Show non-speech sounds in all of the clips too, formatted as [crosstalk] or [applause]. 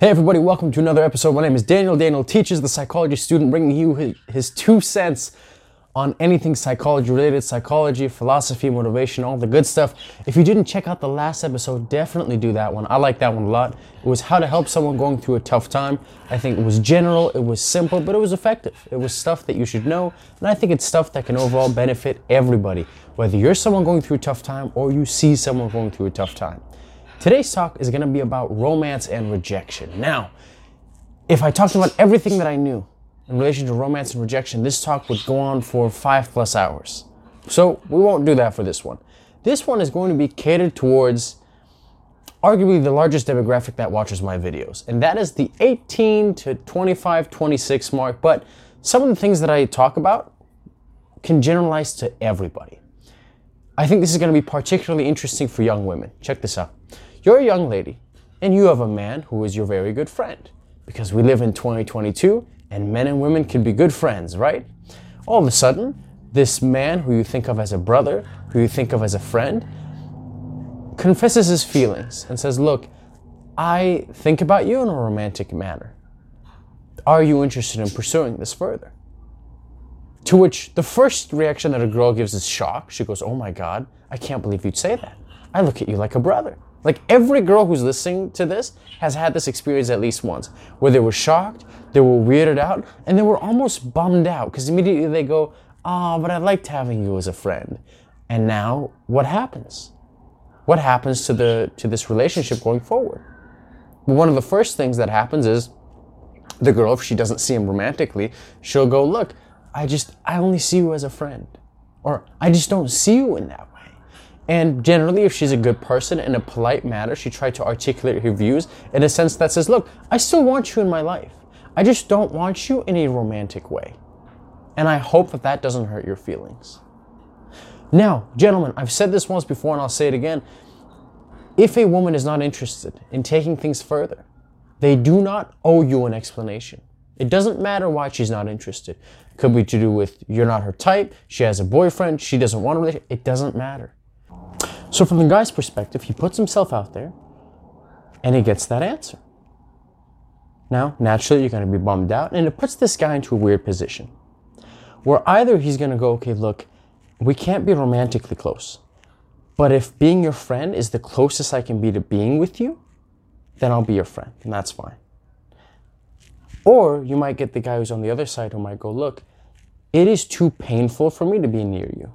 Hey everybody, welcome to another episode. My name is Daniel. Daniel teaches the psychology student, bringing you his, his two cents on anything psychology related, psychology, philosophy, motivation, all the good stuff. If you didn't check out the last episode, definitely do that one. I like that one a lot. It was how to help someone going through a tough time. I think it was general, it was simple, but it was effective. It was stuff that you should know, and I think it's stuff that can overall benefit everybody, whether you're someone going through a tough time or you see someone going through a tough time. Today's talk is going to be about romance and rejection. Now, if I talked about everything that I knew in relation to romance and rejection, this talk would go on for five plus hours. So we won't do that for this one. This one is going to be catered towards arguably the largest demographic that watches my videos, and that is the 18 to 25, 26 mark. But some of the things that I talk about can generalize to everybody. I think this is going to be particularly interesting for young women. Check this out. You're a young lady, and you have a man who is your very good friend. Because we live in 2022, and men and women can be good friends, right? All of a sudden, this man who you think of as a brother, who you think of as a friend, confesses his feelings and says, Look, I think about you in a romantic manner. Are you interested in pursuing this further? To which the first reaction that a girl gives is shock. She goes, Oh my God, I can't believe you'd say that. I look at you like a brother. Like every girl who's listening to this has had this experience at least once, where they were shocked, they were weirded out, and they were almost bummed out because immediately they go, "Ah, oh, but I liked having you as a friend." And now, what happens? What happens to the to this relationship going forward? Well, one of the first things that happens is the girl, if she doesn't see him romantically, she'll go, "Look, I just I only see you as a friend," or "I just don't see you in that and generally, if she's a good person in a polite manner, she tried to articulate her views in a sense that says, Look, I still want you in my life. I just don't want you in a romantic way. And I hope that that doesn't hurt your feelings. Now, gentlemen, I've said this once before and I'll say it again. If a woman is not interested in taking things further, they do not owe you an explanation. It doesn't matter why she's not interested. Could be to do with you're not her type, she has a boyfriend, she doesn't want a relationship. It doesn't matter. So, from the guy's perspective, he puts himself out there and he gets that answer. Now, naturally, you're going to be bummed out, and it puts this guy into a weird position where either he's going to go, okay, look, we can't be romantically close, but if being your friend is the closest I can be to being with you, then I'll be your friend, and that's fine. Or you might get the guy who's on the other side who might go, look, it is too painful for me to be near you.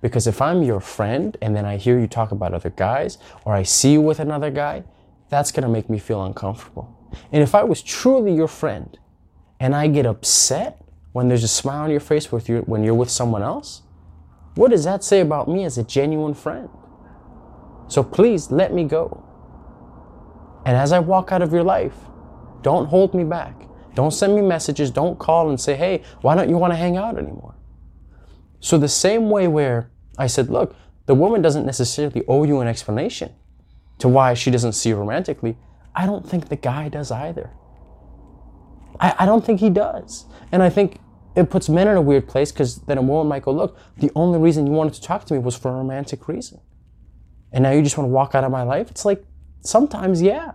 Because if I'm your friend and then I hear you talk about other guys or I see you with another guy, that's gonna make me feel uncomfortable. And if I was truly your friend and I get upset when there's a smile on your face with you when you're with someone else, what does that say about me as a genuine friend? So please let me go. And as I walk out of your life, don't hold me back. Don't send me messages. Don't call and say, hey, why don't you want to hang out anymore? So, the same way where I said, look, the woman doesn't necessarily owe you an explanation to why she doesn't see you romantically, I don't think the guy does either. I, I don't think he does. And I think it puts men in a weird place because then a woman might go, look, the only reason you wanted to talk to me was for a romantic reason. And now you just want to walk out of my life? It's like, sometimes, yeah.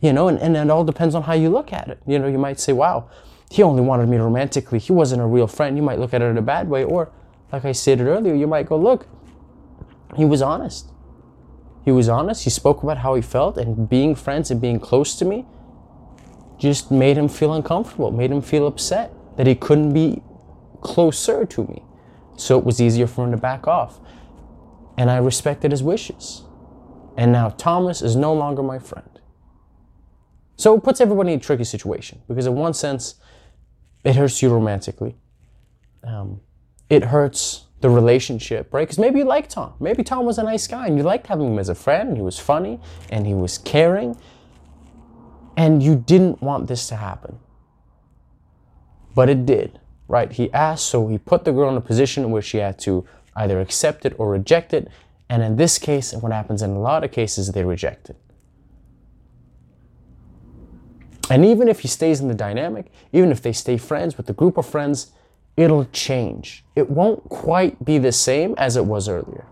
You know, and, and it all depends on how you look at it. You know, you might say, wow, he only wanted me romantically. He wasn't a real friend. You might look at it in a bad way. Or, like I stated earlier, you might go, look, he was honest. He was honest. He spoke about how he felt, and being friends and being close to me just made him feel uncomfortable, made him feel upset that he couldn't be closer to me. So it was easier for him to back off. And I respected his wishes. And now Thomas is no longer my friend. So it puts everybody in a tricky situation because, in one sense, it hurts you romantically. Um, it hurts the relationship, right? Because maybe you liked Tom. Maybe Tom was a nice guy and you liked having him as a friend. He was funny and he was caring. And you didn't want this to happen. But it did, right? He asked, so he put the girl in a position where she had to either accept it or reject it. And in this case, and what happens in a lot of cases, they reject it. And even if he stays in the dynamic, even if they stay friends with the group of friends, it'll change. It won't quite be the same as it was earlier.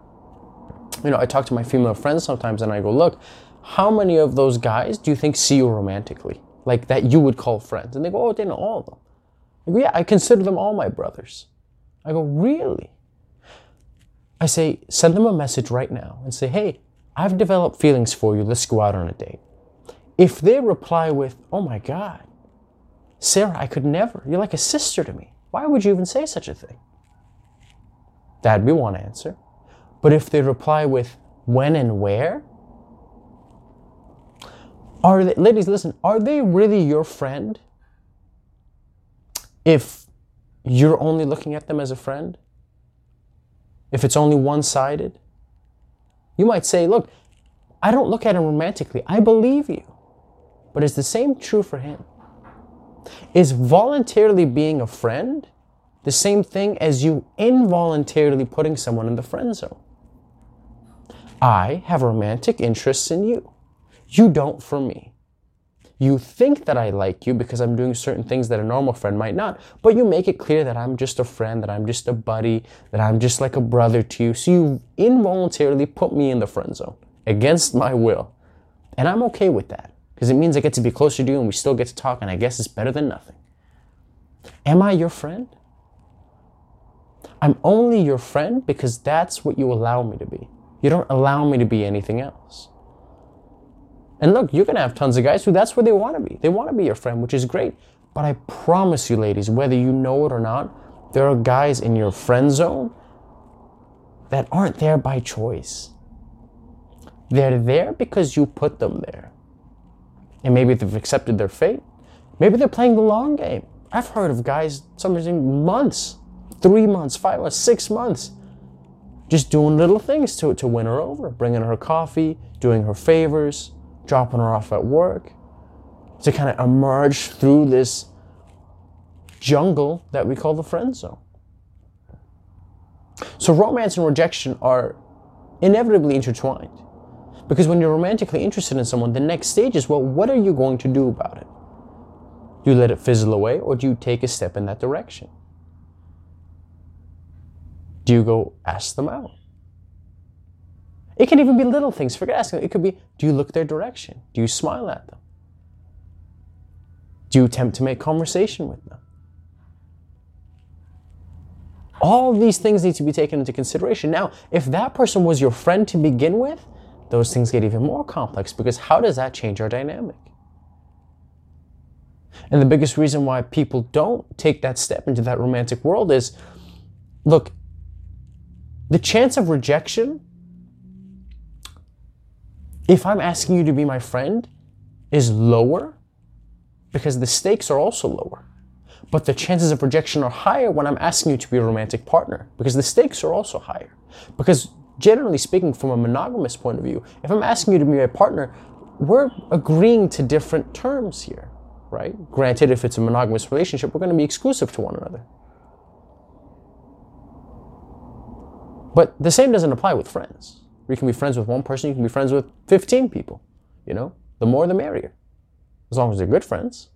You know, I talk to my female friends sometimes and I go, look, how many of those guys do you think see you romantically? Like that you would call friends? And they go, oh, they know all of them. I go, yeah, I consider them all my brothers. I go, really? I say, send them a message right now and say, hey, I've developed feelings for you. Let's go out on a date. If they reply with, oh my God, Sarah, I could never. You're like a sister to me. Why would you even say such a thing? That'd be one answer. But if they reply with when and where, are they, ladies, listen, are they really your friend if you're only looking at them as a friend? If it's only one sided? You might say, look, I don't look at him romantically. I believe you. But is the same true for him? Is voluntarily being a friend the same thing as you involuntarily putting someone in the friend zone? I have romantic interests in you. You don't for me. You think that I like you because I'm doing certain things that a normal friend might not, but you make it clear that I'm just a friend, that I'm just a buddy, that I'm just like a brother to you. So you involuntarily put me in the friend zone against my will. And I'm okay with that because it means I get to be closer to you and we still get to talk, and I guess it's better than nothing. Am I your friend? I'm only your friend because that's what you allow me to be. You don't allow me to be anything else. And look, you're going to have tons of guys who that's where they want to be. They want to be your friend, which is great. But I promise you, ladies, whether you know it or not, there are guys in your friend zone that aren't there by choice. They're there because you put them there. And maybe they've accepted their fate. Maybe they're playing the long game. I've heard of guys, some sometimes months, three months, five months, six months, just doing little things to, to win her over, bringing her coffee, doing her favors, dropping her off at work, to kind of emerge through this jungle that we call the friend zone. So romance and rejection are inevitably intertwined. Because when you're romantically interested in someone, the next stage is well, what are you going to do about it? Do you let it fizzle away or do you take a step in that direction? Do you go ask them out? It can even be little things. Forget asking. It could be do you look their direction? Do you smile at them? Do you attempt to make conversation with them? All these things need to be taken into consideration. Now, if that person was your friend to begin with, those things get even more complex because how does that change our dynamic? And the biggest reason why people don't take that step into that romantic world is look, the chance of rejection if I'm asking you to be my friend, is lower because the stakes are also lower. But the chances of rejection are higher when I'm asking you to be a romantic partner because the stakes are also higher. Because generally speaking, from a monogamous point of view, if I'm asking you to be my partner, we're agreeing to different terms here, right? Granted, if it's a monogamous relationship, we're going to be exclusive to one another. But the same doesn't apply with friends. You can be friends with one person, you can be friends with 15 people. You know, the more the merrier, as long as they're good friends.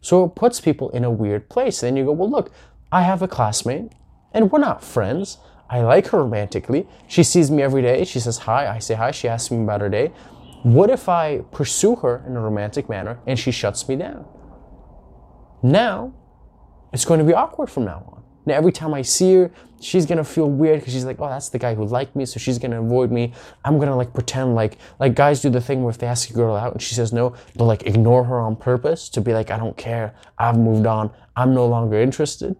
So it puts people in a weird place. Then you go, well, look, I have a classmate and we're not friends. I like her romantically. She sees me every day. She says hi. I say hi. She asks me about her day. What if I pursue her in a romantic manner and she shuts me down? Now, it's going to be awkward from now on. Now, every time I see her, she's gonna feel weird because she's like, oh, that's the guy who liked me, so she's gonna avoid me. I'm gonna like pretend like like guys do the thing where if they ask a girl out and she says no, they'll like ignore her on purpose to be like, I don't care, I've moved on, I'm no longer interested.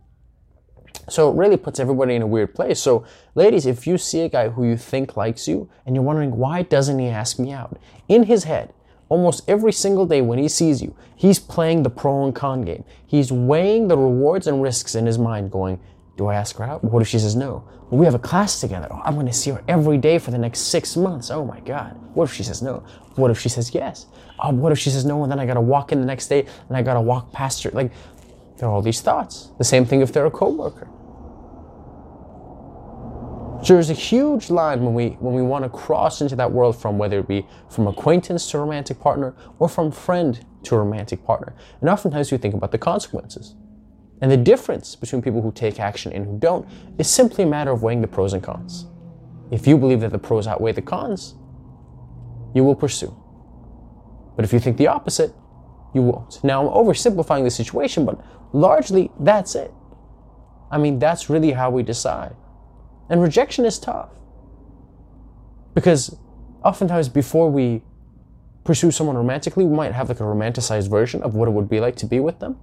So it really puts everybody in a weird place. So, ladies, if you see a guy who you think likes you and you're wondering why doesn't he ask me out, in his head, almost every single day when he sees you, he's playing the pro and con game. He's weighing the rewards and risks in his mind, going, do I ask her out? What if she says no? Well, we have a class together. Oh, I'm going to see her every day for the next six months. Oh my God. What if she says no? What if she says yes? Oh, what if she says no and then I got to walk in the next day and I got to walk past her? Like, there are all these thoughts. The same thing if they're a coworker. So there's a huge line when we when we want to cross into that world from whether it be from acquaintance to romantic partner or from friend to romantic partner. And oftentimes we think about the consequences. And the difference between people who take action and who don't is simply a matter of weighing the pros and cons. If you believe that the pros outweigh the cons, you will pursue. But if you think the opposite, you won't. Now, I'm oversimplifying the situation, but largely that's it. I mean, that's really how we decide. And rejection is tough. Because oftentimes, before we pursue someone romantically, we might have like a romanticized version of what it would be like to be with them.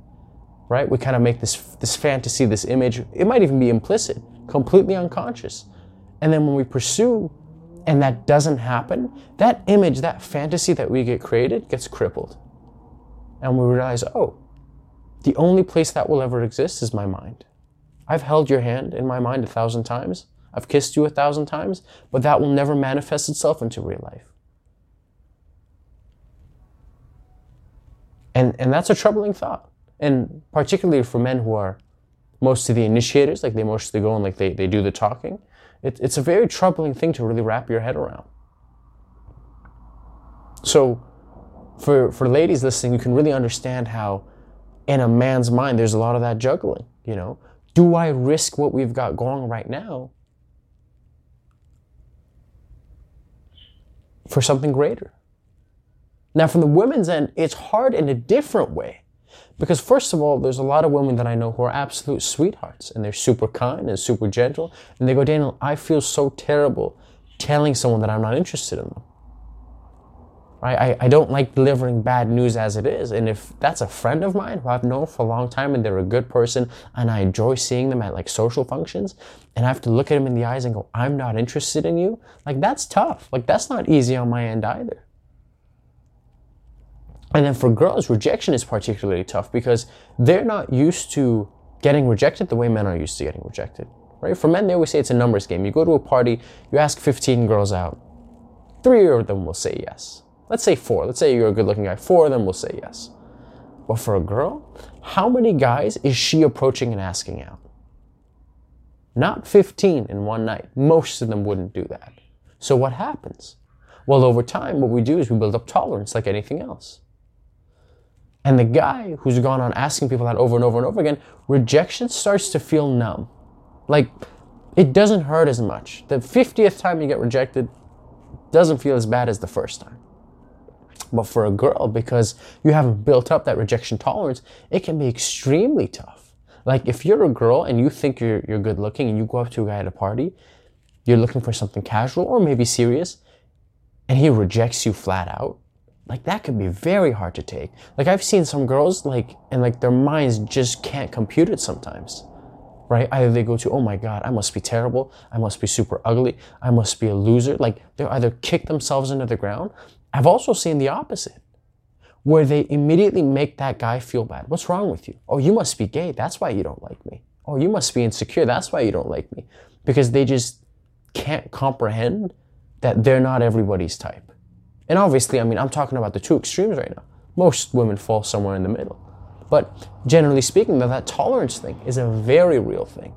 Right? We kind of make this this fantasy, this image. It might even be implicit, completely unconscious. And then when we pursue and that doesn't happen, that image, that fantasy that we get created gets crippled. And we realize, oh, the only place that will ever exist is my mind. I've held your hand in my mind a thousand times. I've kissed you a thousand times, but that will never manifest itself into real life. And, and that's a troubling thought. And particularly for men who are mostly the initiators, like they mostly go and like they, they do the talking, it, it's a very troubling thing to really wrap your head around. So for, for ladies listening, you can really understand how in a man's mind, there's a lot of that juggling, you know. Do I risk what we've got going right now for something greater? Now, from the women's end, it's hard in a different way. Because, first of all, there's a lot of women that I know who are absolute sweethearts and they're super kind and super gentle. And they go, Daniel, I feel so terrible telling someone that I'm not interested in them. Right? I, I don't like delivering bad news as it is. And if that's a friend of mine who I've known for a long time and they're a good person and I enjoy seeing them at like social functions and I have to look at them in the eyes and go, I'm not interested in you, like that's tough. Like that's not easy on my end either. And then for girls, rejection is particularly tough because they're not used to getting rejected the way men are used to getting rejected. Right? For men, they always say it's a numbers game. You go to a party, you ask 15 girls out, three of them will say yes. Let's say four. Let's say you're a good looking guy. Four of them will say yes. But for a girl, how many guys is she approaching and asking out? Not 15 in one night. Most of them wouldn't do that. So what happens? Well, over time, what we do is we build up tolerance like anything else. And the guy who's gone on asking people that over and over and over again, rejection starts to feel numb. Like, it doesn't hurt as much. The 50th time you get rejected doesn't feel as bad as the first time. But for a girl, because you haven't built up that rejection tolerance, it can be extremely tough. Like if you're a girl and you think you're, you're good looking and you go up to a guy at a party, you're looking for something casual or maybe serious, and he rejects you flat out, like that could be very hard to take. Like I've seen some girls like, and like their minds just can't compute it sometimes right? Either they go to, oh my God, I must be terrible. I must be super ugly. I must be a loser. Like they either kick themselves into the ground I've also seen the opposite, where they immediately make that guy feel bad. What's wrong with you? Oh, you must be gay. That's why you don't like me. Oh, you must be insecure. That's why you don't like me. Because they just can't comprehend that they're not everybody's type. And obviously, I mean, I'm talking about the two extremes right now. Most women fall somewhere in the middle. But generally speaking, though, that tolerance thing is a very real thing.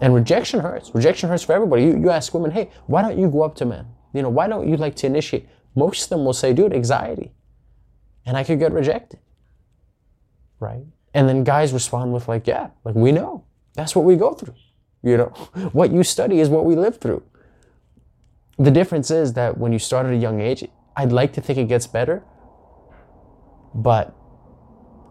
And rejection hurts. Rejection hurts for everybody. You, you ask women, hey, why don't you go up to men? You know, why don't you like to initiate? Most of them will say, dude, anxiety. And I could get rejected. Right? And then guys respond with, like, yeah, like we know. That's what we go through. You know, [laughs] what you study is what we live through. The difference is that when you start at a young age, I'd like to think it gets better. But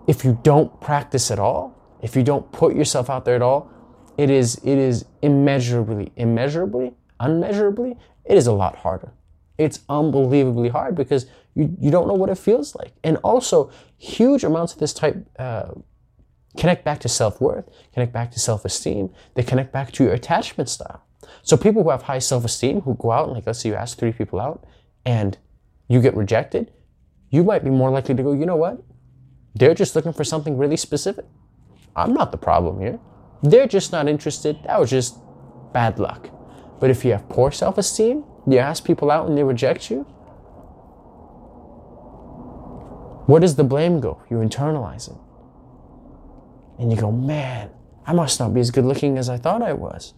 if you don't practice at all, if you don't put yourself out there at all, it is it is immeasurably, immeasurably, unmeasurably it is a lot harder. It's unbelievably hard because you, you don't know what it feels like. And also, huge amounts of this type uh, connect back to self worth, connect back to self esteem, they connect back to your attachment style. So, people who have high self esteem, who go out and, like, let's say you ask three people out and you get rejected, you might be more likely to go, you know what? They're just looking for something really specific. I'm not the problem here. They're just not interested. That was just bad luck. But if you have poor self esteem, you ask people out and they reject you, where does the blame go? You internalize it. And you go, man, I must not be as good looking as I thought I was.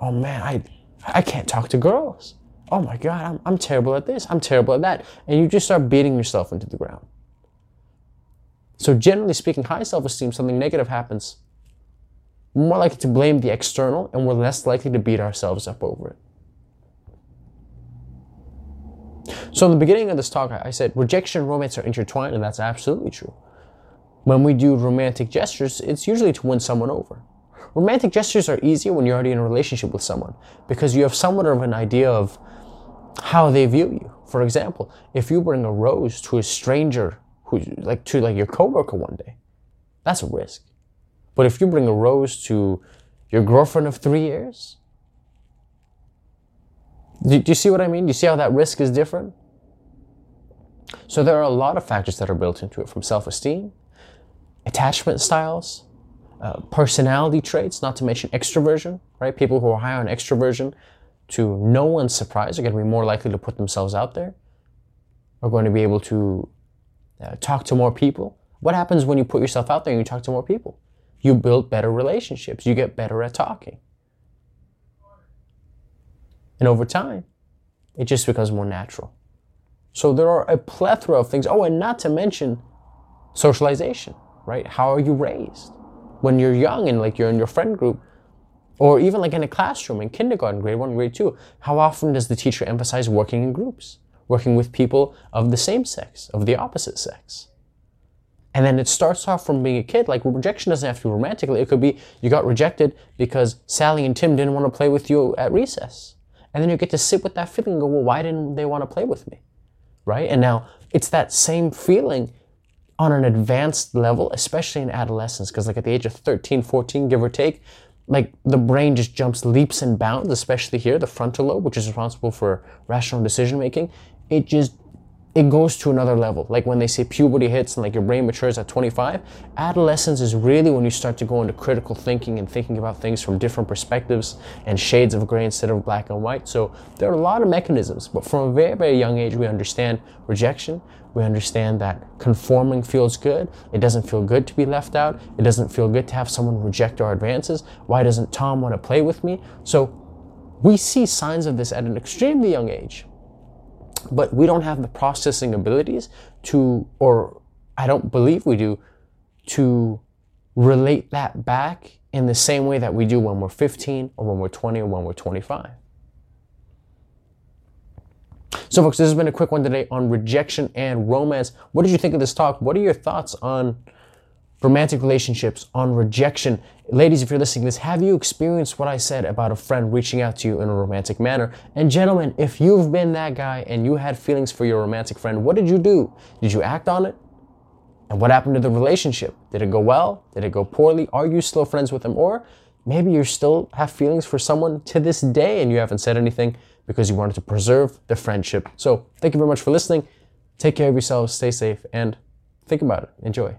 Oh man, I, I can't talk to girls. Oh my God, I'm, I'm terrible at this. I'm terrible at that. And you just start beating yourself into the ground. So, generally speaking, high self esteem, something negative happens, more likely to blame the external and we're less likely to beat ourselves up over it. So in the beginning of this talk, I said rejection and romance are intertwined, and that's absolutely true. When we do romantic gestures, it's usually to win someone over. Romantic gestures are easier when you're already in a relationship with someone because you have somewhat of an idea of how they view you. For example, if you bring a rose to a stranger who like to like your coworker one day, that's a risk. But if you bring a rose to your girlfriend of three years, do, do you see what I mean? Do you see how that risk is different? So there are a lot of factors that are built into it from self-esteem, attachment styles, uh, personality traits, not to mention extroversion, right? People who are high on extroversion, to no one's surprise, are going to be more likely to put themselves out there, are going to be able to uh, talk to more people. What happens when you put yourself out there and you talk to more people? You build better relationships, you get better at talking. And over time, it just becomes more natural. So there are a plethora of things. Oh, and not to mention socialization, right? How are you raised? When you're young and like you're in your friend group, or even like in a classroom in kindergarten, grade one, grade two, how often does the teacher emphasize working in groups, working with people of the same sex, of the opposite sex? And then it starts off from being a kid. Like rejection doesn't have to be romantically. It could be you got rejected because Sally and Tim didn't want to play with you at recess. And then you get to sit with that feeling and go, well, why didn't they want to play with me? Right? And now it's that same feeling on an advanced level, especially in adolescence, because like at the age of 13, 14, give or take, like the brain just jumps leaps and bounds, especially here, the frontal lobe, which is responsible for rational decision making. It just it goes to another level. Like when they say puberty hits and like your brain matures at 25, adolescence is really when you start to go into critical thinking and thinking about things from different perspectives and shades of gray instead of black and white. So there are a lot of mechanisms, but from a very, very young age, we understand rejection. We understand that conforming feels good. It doesn't feel good to be left out. It doesn't feel good to have someone reject our advances. Why doesn't Tom want to play with me? So we see signs of this at an extremely young age but we don't have the processing abilities to, or I don't believe we do, to relate that back in the same way that we do when we're 15 or when we're 20 or when we're 25. So, folks, this has been a quick one today on rejection and romance. What did you think of this talk? What are your thoughts on romantic relationships, on rejection. Ladies, if you're listening to this, have you experienced what I said about a friend reaching out to you in a romantic manner? And gentlemen, if you've been that guy and you had feelings for your romantic friend, what did you do? Did you act on it? And what happened to the relationship? Did it go well? Did it go poorly? Are you still friends with them? Or maybe you still have feelings for someone to this day and you haven't said anything because you wanted to preserve the friendship. So thank you very much for listening. Take care of yourselves, stay safe, and think about it. Enjoy.